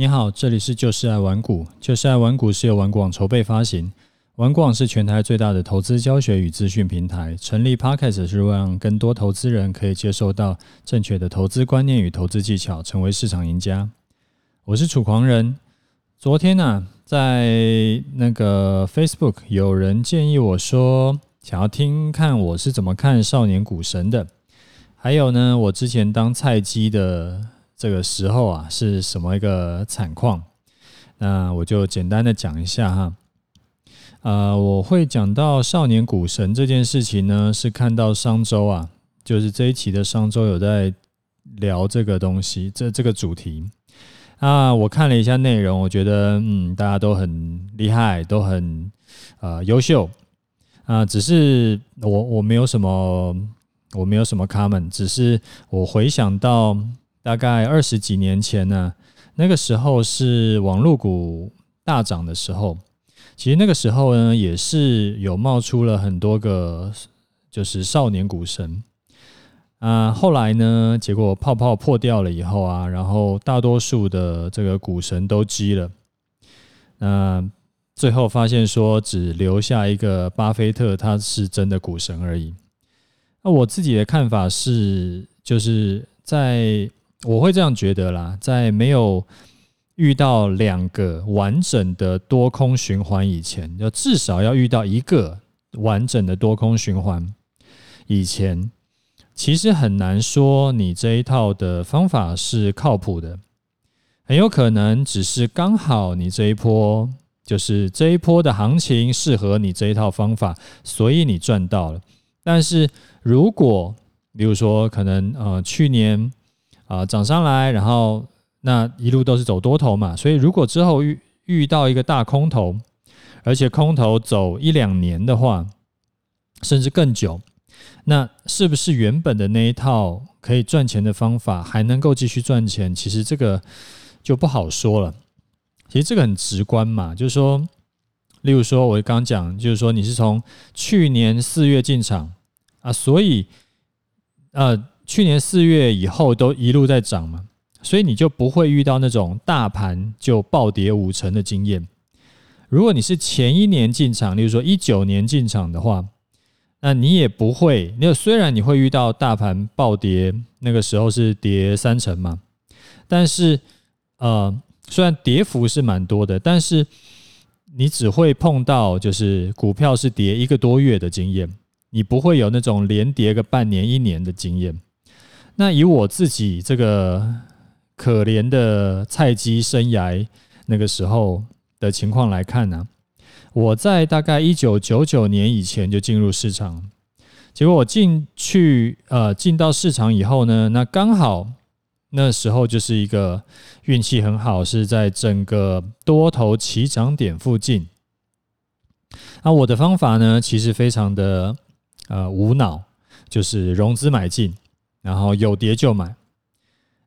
你好，这里是就是爱玩股，就是爱玩股是由玩广筹备发行，玩广是全台最大的投资教学与资讯平台。成立 Podcast 是让更多投资人可以接受到正确的投资观念与投资技巧，成为市场赢家。我是楚狂人。昨天呢、在那个 Facebook 有人建议我说，想要听看我是怎么看少年股神的，还有呢，我之前当菜鸡的。这个时候啊，是什么一个惨况？那我就简单的讲一下哈。呃，我会讲到少年股神这件事情呢，是看到商周啊，就是这一期的商周有在聊这个东西，这这个主题。啊，我看了一下内容，我觉得嗯，大家都很厉害，都很呃优秀啊。只是我我没有什么，我没有什么 comment，只是我回想到。大概二十几年前呢，那个时候是网络股大涨的时候。其实那个时候呢，也是有冒出了很多个，就是少年股神啊。后来呢，结果泡泡破掉了以后啊，然后大多数的这个股神都积了。那最后发现说，只留下一个巴菲特，他是真的股神而已。那我自己的看法是，就是在。我会这样觉得啦，在没有遇到两个完整的多空循环以前，要至少要遇到一个完整的多空循环以前，其实很难说你这一套的方法是靠谱的，很有可能只是刚好你这一波就是这一波的行情适合你这一套方法，所以你赚到了。但是如果比如说可能呃去年。啊，涨上来，然后那一路都是走多头嘛，所以如果之后遇遇到一个大空头，而且空头走一两年的话，甚至更久，那是不是原本的那一套可以赚钱的方法还能够继续赚钱？其实这个就不好说了。其实这个很直观嘛，就是说，例如说我刚讲，就是说你是从去年四月进场啊，所以呃。去年四月以后都一路在涨嘛，所以你就不会遇到那种大盘就暴跌五成的经验。如果你是前一年进场，例如说一九年进场的话，那你也不会。那虽然你会遇到大盘暴跌，那个时候是跌三成嘛，但是呃，虽然跌幅是蛮多的，但是你只会碰到就是股票是跌一个多月的经验，你不会有那种连跌个半年、一年的经验。那以我自己这个可怜的菜鸡生涯那个时候的情况来看呢，我在大概一九九九年以前就进入市场，结果我进去呃进到市场以后呢，那刚好那时候就是一个运气很好，是在整个多头起涨点附近。那我的方法呢，其实非常的呃无脑，就是融资买进。然后有跌就买，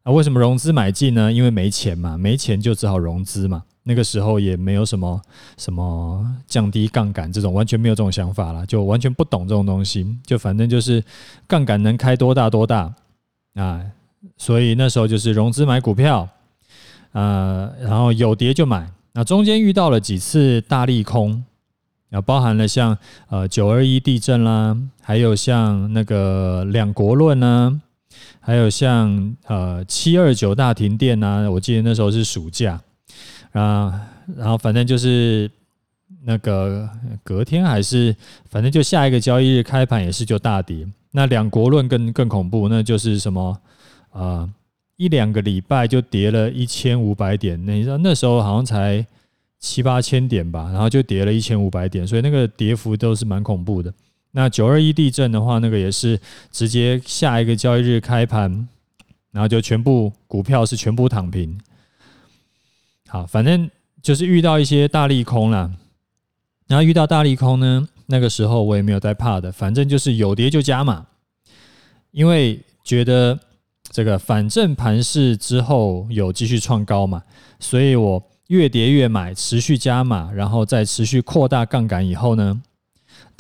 啊，为什么融资买进呢？因为没钱嘛，没钱就只好融资嘛。那个时候也没有什么什么降低杠杆这种，完全没有这种想法啦，就完全不懂这种东西，就反正就是杠杆能开多大多大啊。所以那时候就是融资买股票，啊，然后有跌就买。那中间遇到了几次大利空。啊，包含了像呃九二一地震啦，还有像那个两国论呐，还有像呃七二九大停电呐，我记得那时候是暑假啊，然后反正就是那个隔天还是反正就下一个交易日开盘也是就大跌。那两国论更更恐怖，那就是什么啊一两个礼拜就跌了一千五百点，那你知道那时候好像才。七八千点吧，然后就跌了一千五百点，所以那个跌幅都是蛮恐怖的。那九二一地震的话，那个也是直接下一个交易日开盘，然后就全部股票是全部躺平。好，反正就是遇到一些大利空啦。然后遇到大利空呢，那个时候我也没有在怕的，反正就是有跌就加码，因为觉得这个反正盘势之后有继续创高嘛，所以我。越跌越买，持续加码，然后再持续扩大杠杆以后呢，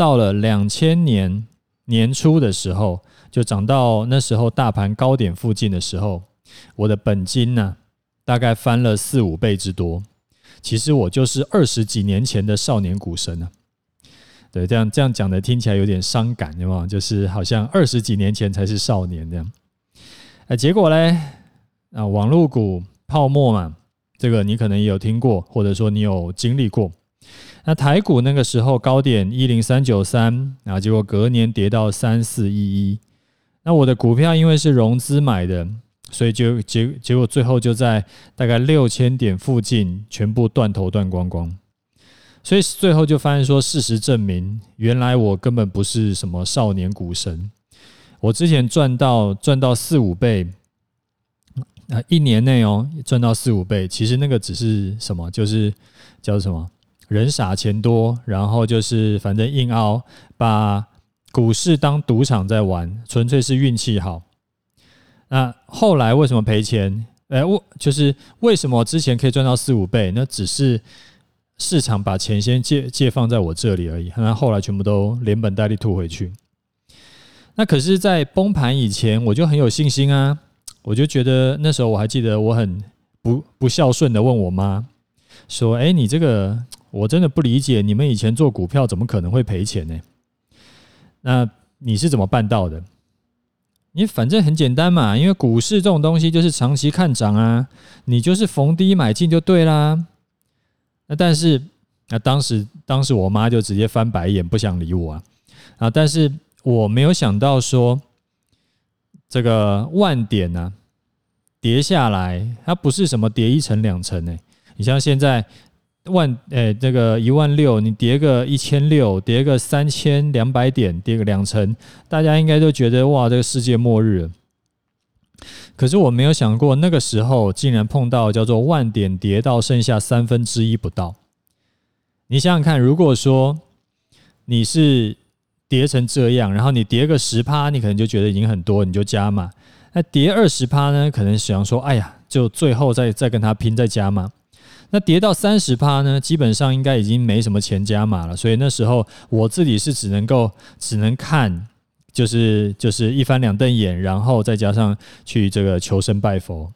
到了两千年年初的时候，就涨到那时候大盘高点附近的时候，我的本金呢，大概翻了四五倍之多。其实我就是二十几年前的少年股神啊。对，这样这样讲的听起来有点伤感，对吗？就是好像二十几年前才是少年这样。哎，结果嘞，啊，网络股泡沫嘛，这个你可能也有听过，或者说你有经历过。那台股那个时候高点一零三九三，啊，结果隔年跌到三四一一。那我的股票因为是融资买的，所以就结结果最后就在大概六千点附近全部断头断光光。所以最后就发现说，事实证明，原来我根本不是什么少年股神。我之前赚到赚到四五倍，啊，一年内哦赚到四五倍，其实那个只是什么，就是叫什么人傻钱多，然后就是反正硬凹，把股市当赌场在玩，纯粹是运气好。那后来为什么赔钱？哎，我就是为什么之前可以赚到四五倍？那只是。市场把钱先借借放在我这里而已，那后来全部都连本带利吐回去。那可是，在崩盘以前，我就很有信心啊！我就觉得那时候我还记得，我很不不孝顺的问我妈说：“哎，你这个我真的不理解，你们以前做股票怎么可能会赔钱呢？那你是怎么办到的？你反正很简单嘛，因为股市这种东西就是长期看涨啊，你就是逢低买进就对啦。”那但是，那当时当时我妈就直接翻白眼，不想理我啊啊！但是我没有想到说，这个万点呢、跌下来，它不是什么跌一层两层呢。你像现在万诶、欸，这个一万六，你跌个一千六，跌个三千两百点，跌个两成，大家应该都觉得哇，这个世界末日。可是我没有想过，那个时候竟然碰到叫做万点跌到剩下三分之一不到。你想想看，如果说你是跌成这样，然后你跌个十趴，你可能就觉得已经很多，你就加嘛。那跌二十趴呢？可能想说，哎呀，就最后再再跟他拼，再加嘛。那跌到三十趴呢？基本上应该已经没什么钱加码了。所以那时候我自己是只能够只能看。就是就是一翻两瞪眼，然后再加上去这个求神拜佛，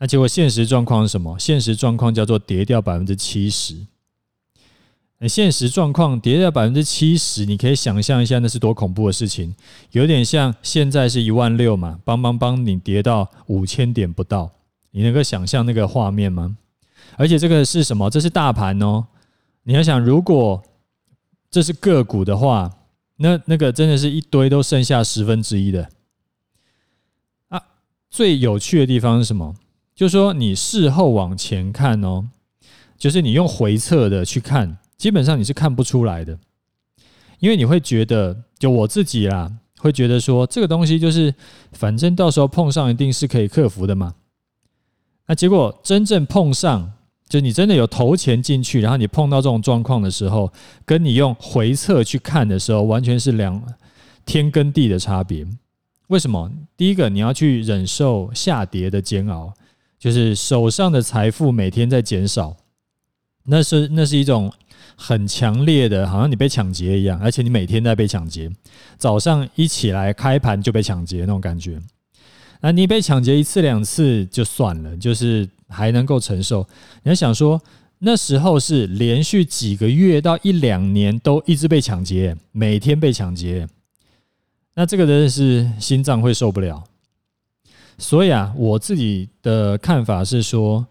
那结果现实状况是什么？现实状况叫做跌掉百分之七十。现实状况跌掉百分之七十，你可以想象一下那是多恐怖的事情，有点像现在是一万六嘛，邦邦帮，你跌到五千点不到，你能够想象那个画面吗？而且这个是什么？这是大盘哦。你要想，如果这是个股的话。那那个真的是一堆都剩下十分之一的啊！最有趣的地方是什么？就是说你事后往前看哦，就是你用回测的去看，基本上你是看不出来的，因为你会觉得，就我自己啦，会觉得说这个东西就是反正到时候碰上一定是可以克服的嘛。那结果真正碰上。就你真的有投钱进去，然后你碰到这种状况的时候，跟你用回测去看的时候，完全是两天跟地的差别。为什么？第一个，你要去忍受下跌的煎熬，就是手上的财富每天在减少，那是那是一种很强烈的，好像你被抢劫一样，而且你每天在被抢劫。早上一起来开盘就被抢劫那种感觉。那你被抢劫一次两次就算了，就是。还能够承受，你要想说那时候是连续几个月到一两年都一直被抢劫，每天被抢劫，那这个人是心脏会受不了。所以啊，我自己的看法是说，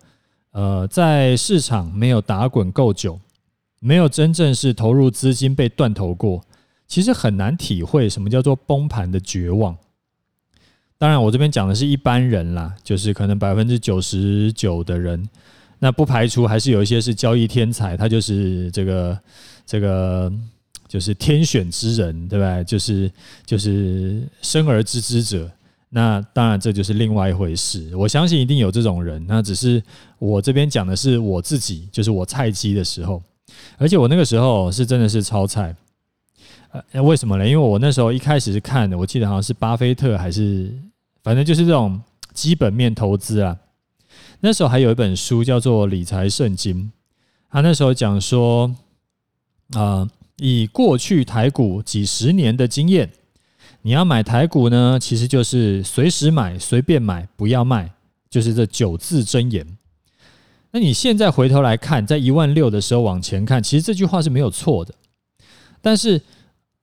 呃，在市场没有打滚够久，没有真正是投入资金被断头过，其实很难体会什么叫做崩盘的绝望。当然，我这边讲的是一般人啦，就是可能百分之九十九的人，那不排除还是有一些是交易天才，他就是这个这个就是天选之人，对吧？就是就是生而知之者。那当然这就是另外一回事。我相信一定有这种人，那只是我这边讲的是我自己，就是我菜鸡的时候，而且我那个时候是真的是超菜。呃，为什么呢？因为我那时候一开始是看的，我记得好像是巴菲特还是。反正就是这种基本面投资啊。那时候还有一本书叫做《理财圣经》，他那时候讲说，啊，以过去台股几十年的经验，你要买台股呢，其实就是随时买、随便买，不要卖，就是这九字真言。那你现在回头来看，在一万六的时候往前看，其实这句话是没有错的。但是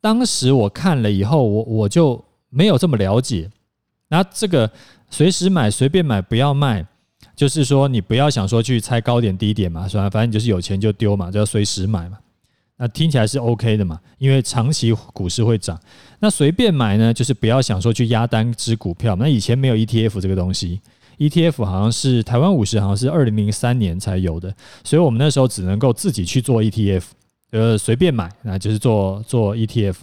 当时我看了以后，我我就没有这么了解。那这个随时买、随便买、不要卖，就是说你不要想说去猜高点低点嘛，是吧？反正你就是有钱就丢嘛，就要随时买嘛。那听起来是 OK 的嘛，因为长期股市会涨。那随便买呢，就是不要想说去压单只股票。那以前没有 ETF 这个东西，ETF 好像是台湾五十，好像是二零零三年才有的，所以我们那时候只能够自己去做 ETF，呃，随便买，那就是做做 ETF。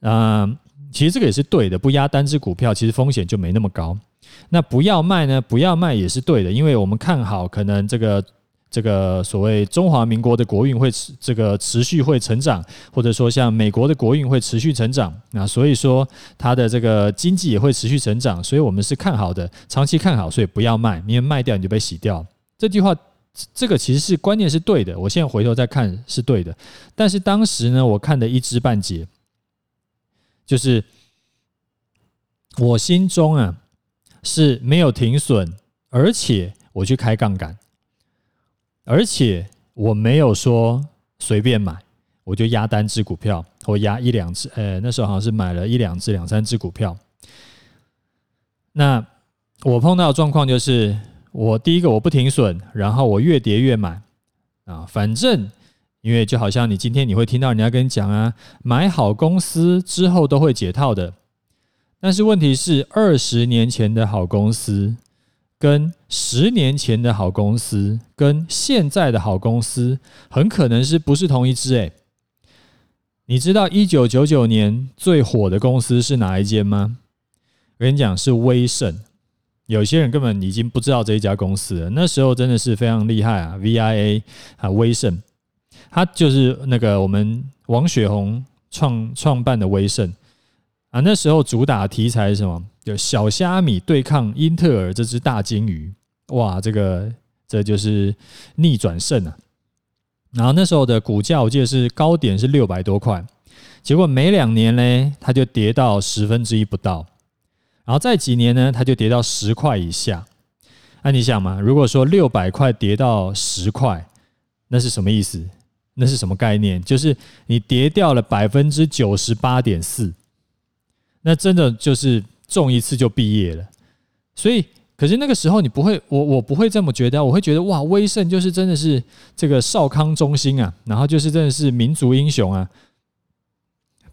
嗯，其实这个也是对的，不压单只股票，其实风险就没那么高。那不要卖呢，不要卖也是对的，因为我们看好可能这个。这个所谓中华民国的国运会持这个持续会成长，或者说像美国的国运会持续成长，那所以说它的这个经济也会持续成长，所以我们是看好的，长期看好，所以不要卖，因为卖掉你就被洗掉。这句话，这个其实是观念是对的，我现在回头再看是对的，但是当时呢，我看的一知半解，就是我心中啊是没有停损，而且我去开杠杆。而且我没有说随便买，我就压单只股票，或压一两只，呃，那时候好像是买了一两只、两三只股票。那我碰到的状况就是，我第一个我不停损，然后我越跌越买啊，反正因为就好像你今天你会听到人家跟你讲啊，买好公司之后都会解套的，但是问题是二十年前的好公司。跟十年前的好公司，跟现在的好公司，很可能是不是同一支？诶，你知道一九九九年最火的公司是哪一间吗？我跟你讲，是威盛。有些人根本已经不知道这一家公司了。那时候真的是非常厉害啊，VIA 啊，威盛，他就是那个我们王雪红创创办的威盛。啊，那时候主打题材是什么？有小虾米对抗英特尔这只大鲸鱼，哇，这个这就是逆转胜啊！然后那时候的股价，我记得是高点是六百多块，结果没两年呢，它就跌到十分之一不到，然后再几年呢，它就跌到十块以下。那你想嘛，如果说六百块跌到十块，那是什么意思？那是什么概念？就是你跌掉了百分之九十八点四。那真的就是中一次就毕业了，所以可是那个时候你不会，我我不会这么觉得，我会觉得哇，威盛就是真的是这个少康中心啊，然后就是真的是民族英雄啊，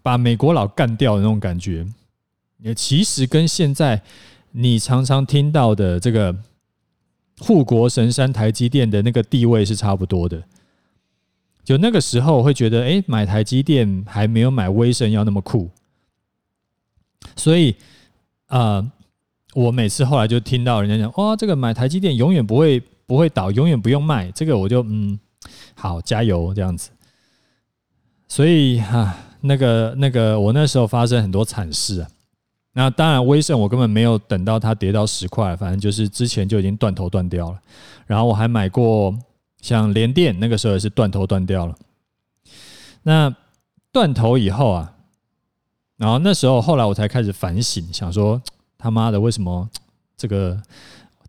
把美国佬干掉的那种感觉。也其实跟现在你常常听到的这个护国神山台积电的那个地位是差不多的。就那个时候会觉得，哎，买台积电还没有买威盛要那么酷。所以，呃，我每次后来就听到人家讲，哇，这个买台积电永远不会不会倒，永远不用卖，这个我就嗯，好加油这样子。所以哈，那个那个，我那时候发生很多惨事啊。那当然，威盛我根本没有等到它跌到十块，反正就是之前就已经断头断掉了。然后我还买过像联电，那个时候也是断头断掉了。那断头以后啊。然后那时候，后来我才开始反省，想说他妈的为什么这个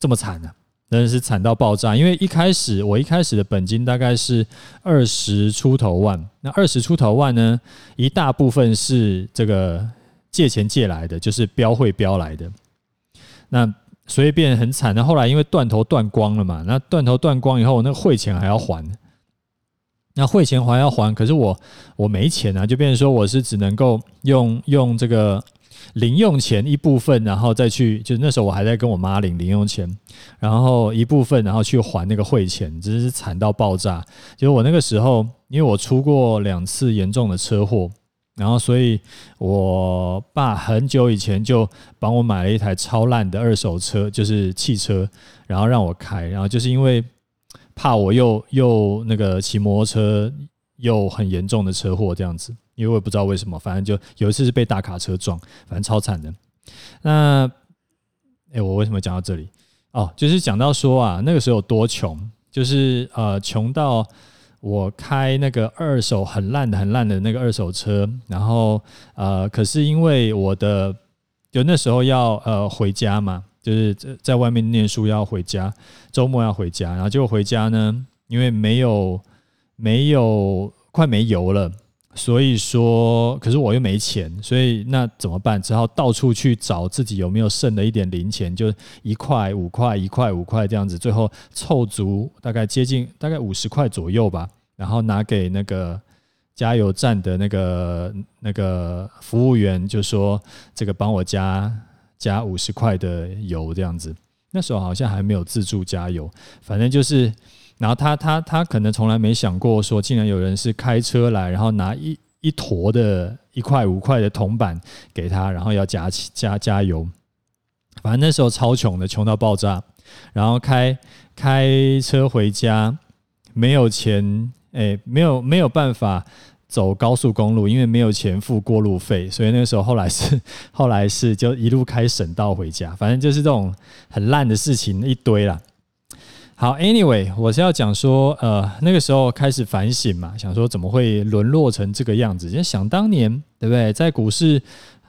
这么惨呢？真的是惨到爆炸。因为一开始我一开始的本金大概是二十出头万，那二十出头万呢，一大部分是这个借钱借来的，就是标会标来的。那所以变得很惨。那后来因为断头断光了嘛，那断头断光以后，我那个汇钱还要还。那汇钱还要还，可是我我没钱啊，就变成说我是只能够用用这个零用钱一部分，然后再去，就那时候我还在跟我妈领零用钱，然后一部分然后去还那个汇钱，真是惨到爆炸。就是我那个时候，因为我出过两次严重的车祸，然后所以我爸很久以前就帮我买了一台超烂的二手车，就是汽车，然后让我开，然后就是因为。怕我又又那个骑摩托车又很严重的车祸这样子，因为我也不知道为什么，反正就有一次是被大卡车撞，反正超惨的。那，哎，我为什么讲到这里？哦，就是讲到说啊，那个时候有多穷，就是呃，穷到我开那个二手很烂的、很烂的那个二手车，然后呃，可是因为我的就那时候要呃回家嘛。就是在在外面念书要回家，周末要回家，然后结果回家呢，因为没有没有快没油了。所以说，可是我又没钱，所以那怎么办？只好到处去找自己有没有剩的一点零钱，就一块五块、一块五块这样子，最后凑足大概接近大概五十块左右吧，然后拿给那个加油站的那个那个服务员，就说这个帮我加加五十块的油这样子。那时候好像还没有自助加油，反正就是。然后他他他可能从来没想过说，竟然有人是开车来，然后拿一一坨的一块五块的铜板给他，然后要加加加油。反正那时候超穷的，穷到爆炸。然后开开车回家，没有钱，哎，没有没有办法走高速公路，因为没有钱付过路费。所以那个时候后来是 后来是就一路开省道回家。反正就是这种很烂的事情一堆啦。好，Anyway，我是要讲说，呃，那个时候开始反省嘛，想说怎么会沦落成这个样子？就想当年，对不对？在股市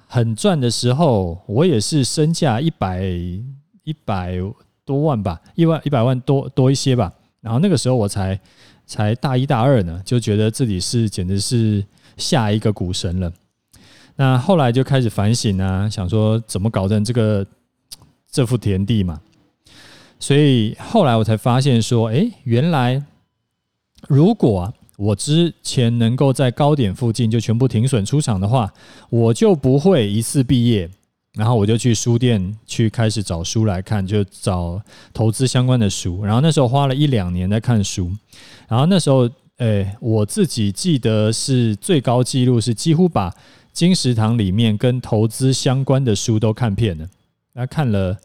很赚的时候，我也是身价一百一百多万吧，一万一百万多多一些吧。然后那个时候我才才大一大二呢，就觉得自己是简直是下一个股神了。那后来就开始反省啊，想说怎么搞成这个这副田地嘛。所以后来我才发现说，诶，原来如果，我之前能够在高点附近就全部停损出场的话，我就不会一次毕业。然后我就去书店去开始找书来看，就找投资相关的书。然后那时候花了一两年在看书。然后那时候，诶，我自己记得是最高纪录是几乎把金石堂里面跟投资相关的书都看遍了。那看了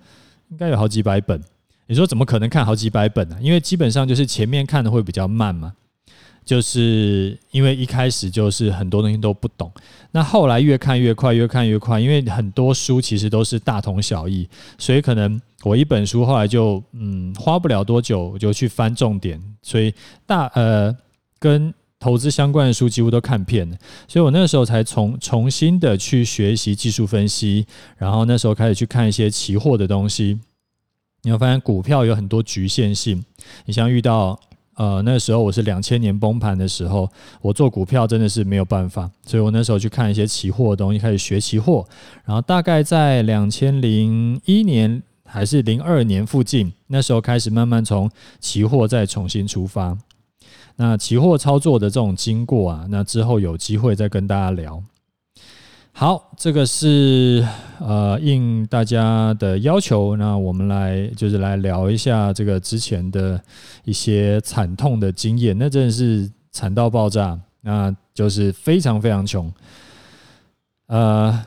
应该有好几百本。你说怎么可能看好几百本呢？因为基本上就是前面看的会比较慢嘛，就是因为一开始就是很多东西都不懂，那后来越看越快，越看越快，因为很多书其实都是大同小异，所以可能我一本书后来就嗯花不了多久就去翻重点，所以大呃跟投资相关的书几乎都看遍了，所以我那个时候才重重新的去学习技术分析，然后那时候开始去看一些期货的东西。你会发现股票有很多局限性。你像遇到呃那时候我是两千年崩盘的时候，我做股票真的是没有办法，所以我那时候去看一些期货的东西，开始学期货。然后大概在两千零一年还是零二年附近，那时候开始慢慢从期货再重新出发。那期货操作的这种经过啊，那之后有机会再跟大家聊。好，这个是呃应大家的要求，那我们来就是来聊一下这个之前的一些惨痛的经验，那真的是惨到爆炸，那就是非常非常穷。呃，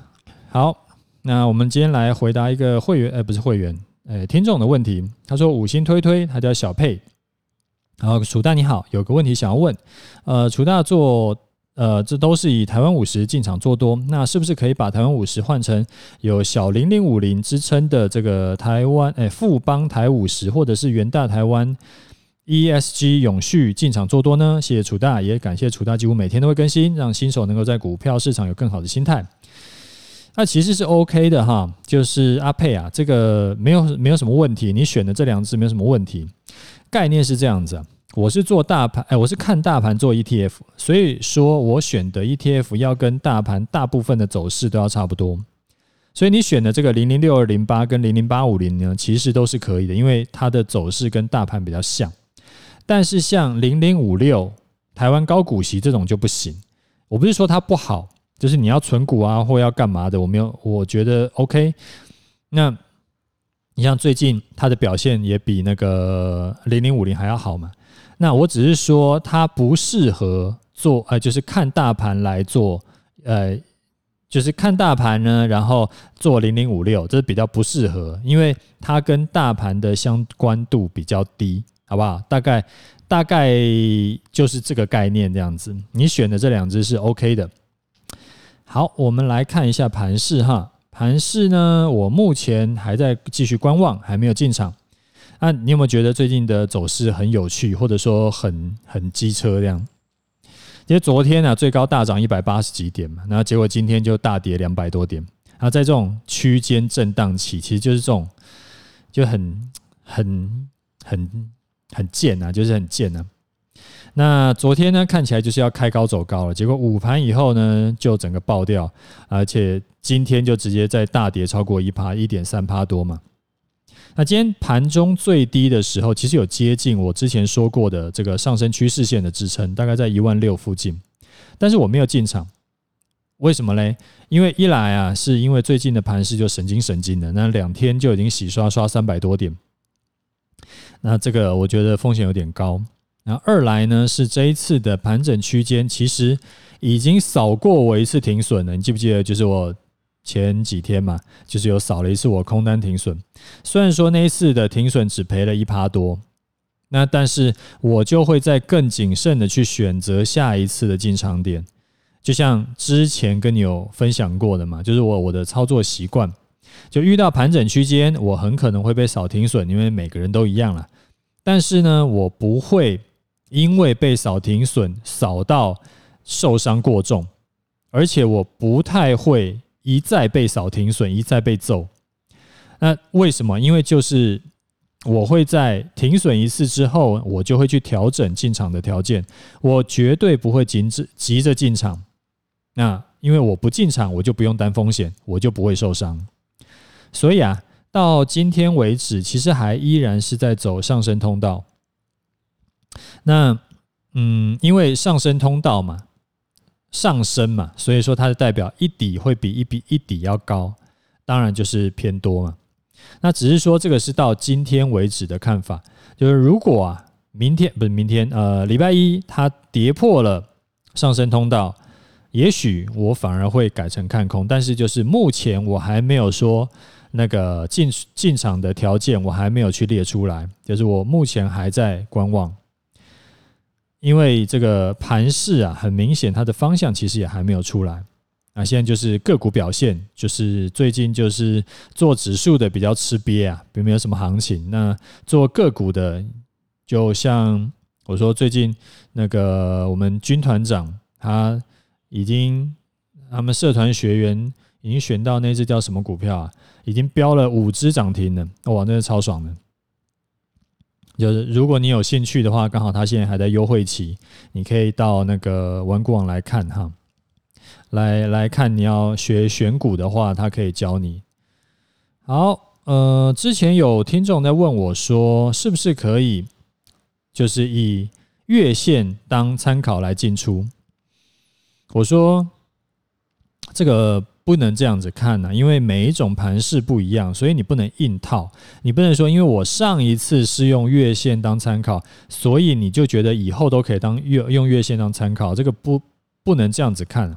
好，那我们今天来回答一个会员，呃，不是会员，呃，听众的问题。他说五星推推，他叫小佩。然后楚大你好，有个问题想要问，呃，楚大做。呃，这都是以台湾五十进场做多，那是不是可以把台湾五十换成有小零零五零之称的这个台湾诶富邦台五十，或者是元大台湾 ESG 永续进场做多呢？谢谢楚大，也感谢楚大几乎每天都会更新，让新手能够在股票市场有更好的心态。那其实是 OK 的哈，就是阿佩啊，这个没有没有什么问题，你选的这两只没有什么问题，概念是这样子啊。我是做大盘，哎，我是看大盘做 ETF，所以说我选的 ETF 要跟大盘大部分的走势都要差不多。所以你选的这个零零六二零八跟零零八五零呢，其实都是可以的，因为它的走势跟大盘比较像。但是像零零五六台湾高股息这种就不行。我不是说它不好，就是你要存股啊或要干嘛的，我没有，我觉得 OK。那你像最近它的表现也比那个零零五零还要好嘛？那我只是说，它不适合做，呃，就是看大盘来做，呃，就是看大盘呢，然后做零零五六，这是比较不适合，因为它跟大盘的相关度比较低，好不好？大概大概就是这个概念这样子。你选的这两只是 OK 的。好，我们来看一下盘势哈，盘势呢，我目前还在继续观望，还没有进场。那、啊、你有没有觉得最近的走势很有趣，或者说很很机车这样？因为昨天、啊，最高大涨一百八十几点嘛，然后结果今天就大跌两百多点。然后在这种区间震荡期，其实就是这种就很很很很贱啊，就是很贱啊。那昨天呢，看起来就是要开高走高了，结果午盘以后呢，就整个爆掉，而且今天就直接在大跌超过一趴，一点三趴多嘛。那今天盘中最低的时候，其实有接近我之前说过的这个上升趋势线的支撑，大概在一万六附近，但是我没有进场，为什么嘞？因为一来啊，是因为最近的盘势就神经神经的，那两天就已经洗刷刷三百多点，那这个我觉得风险有点高。然后二来呢，是这一次的盘整区间其实已经扫过我一次停损了，你记不记得？就是我前几天嘛，就是有扫了一次我空单停损。虽然说那一次的停损只赔了一趴多，那但是我就会再更谨慎的去选择下一次的进场点。就像之前跟你有分享过的嘛，就是我我的操作习惯，就遇到盘整区间，我很可能会被扫停损，因为每个人都一样了。但是呢，我不会。因为被扫停损扫到受伤过重，而且我不太会一再被扫停损，一再被揍。那为什么？因为就是我会在停损一次之后，我就会去调整进场的条件，我绝对不会急着急着进场。那因为我不进场，我就不用担风险，我就不会受伤。所以啊，到今天为止，其实还依然是在走上升通道。那，嗯，因为上升通道嘛，上升嘛，所以说它的代表一底会比一比一底要高，当然就是偏多嘛。那只是说这个是到今天为止的看法，就是如果啊，明天不是明天，呃，礼拜一它跌破了上升通道，也许我反而会改成看空，但是就是目前我还没有说那个进进场的条件，我还没有去列出来，就是我目前还在观望。因为这个盘势啊，很明显它的方向其实也还没有出来。那现在就是个股表现，就是最近就是做指数的比较吃瘪啊，并没有什么行情。那做个股的，就像我说，最近那个我们军团长他已经，他们社团学员已经选到那只叫什么股票啊，已经标了五只涨停了，哇，那是超爽的。就是如果你有兴趣的话，刚好他现在还在优惠期，你可以到那个玩股网来看哈，来来看你要学选股的话，他可以教你。好，呃，之前有听众在问我说，是不是可以就是以月线当参考来进出？我说这个。不能这样子看呢，因为每一种盘势不一样，所以你不能硬套。你不能说，因为我上一次是用月线当参考，所以你就觉得以后都可以当月用月线当参考，这个不不能这样子看。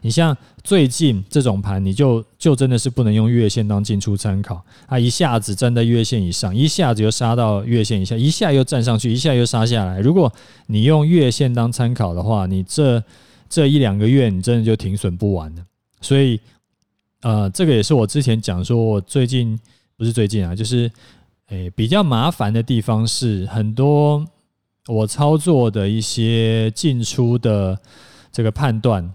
你像最近这种盘，你就就真的是不能用月线当进出参考。它一下子站在月线以上，一下子又杀到月线以下，一下又站上去，一下又杀下来。如果你用月线当参考的话，你这这一两个月，你真的就停损不完了。所以，呃，这个也是我之前讲说，我最近不是最近啊，就是，诶，比较麻烦的地方是很多我操作的一些进出的这个判断，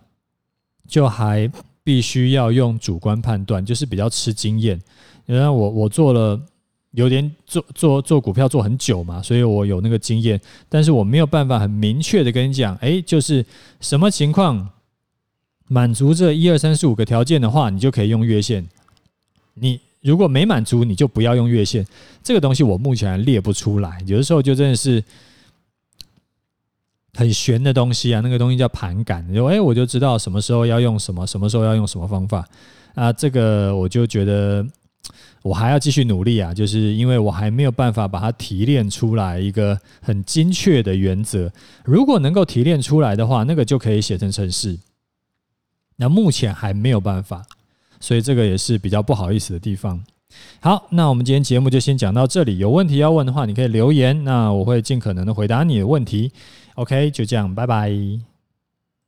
就还必须要用主观判断，就是比较吃经验。因为我我做了有点做做做股票做很久嘛，所以我有那个经验，但是我没有办法很明确的跟你讲，诶，就是什么情况。满足这一二三四五个条件的话，你就可以用月线。你如果没满足，你就不要用月线。这个东西我目前还列不出来，有的时候就真的是很玄的东西啊。那个东西叫盘感，就哎，我就知道什么时候要用什么，什么时候要用什么方法啊。这个我就觉得我还要继续努力啊，就是因为我还没有办法把它提炼出来一个很精确的原则。如果能够提炼出来的话，那个就可以写成程式。那目前还没有办法，所以这个也是比较不好意思的地方。好，那我们今天节目就先讲到这里。有问题要问的话，你可以留言，那我会尽可能的回答你的问题。OK，就这样，拜拜。